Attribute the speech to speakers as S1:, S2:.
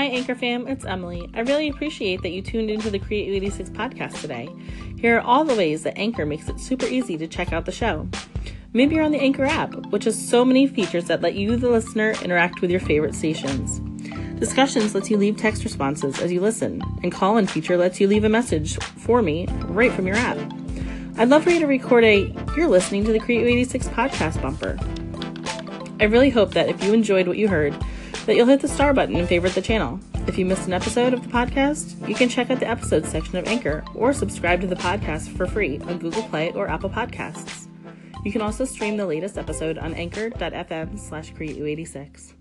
S1: Hi, Anchor fam, it's Emily. I really appreciate that you tuned into the Create 86 podcast today. Here are all the ways that Anchor makes it super easy to check out the show. Maybe you're on the Anchor app, which has so many features that let you, the listener, interact with your favorite stations. Discussions lets you leave text responses as you listen, and call in feature lets you leave a message for me right from your app. I'd love for you to record a You're listening to the Create 86 podcast bumper. I really hope that if you enjoyed what you heard, that you'll hit the star button and favorite the channel. If you missed an episode of the podcast, you can check out the episodes section of Anchor or subscribe to the podcast for free on Google Play or Apple Podcasts. You can also stream the latest episode on anchor.fm slash create86.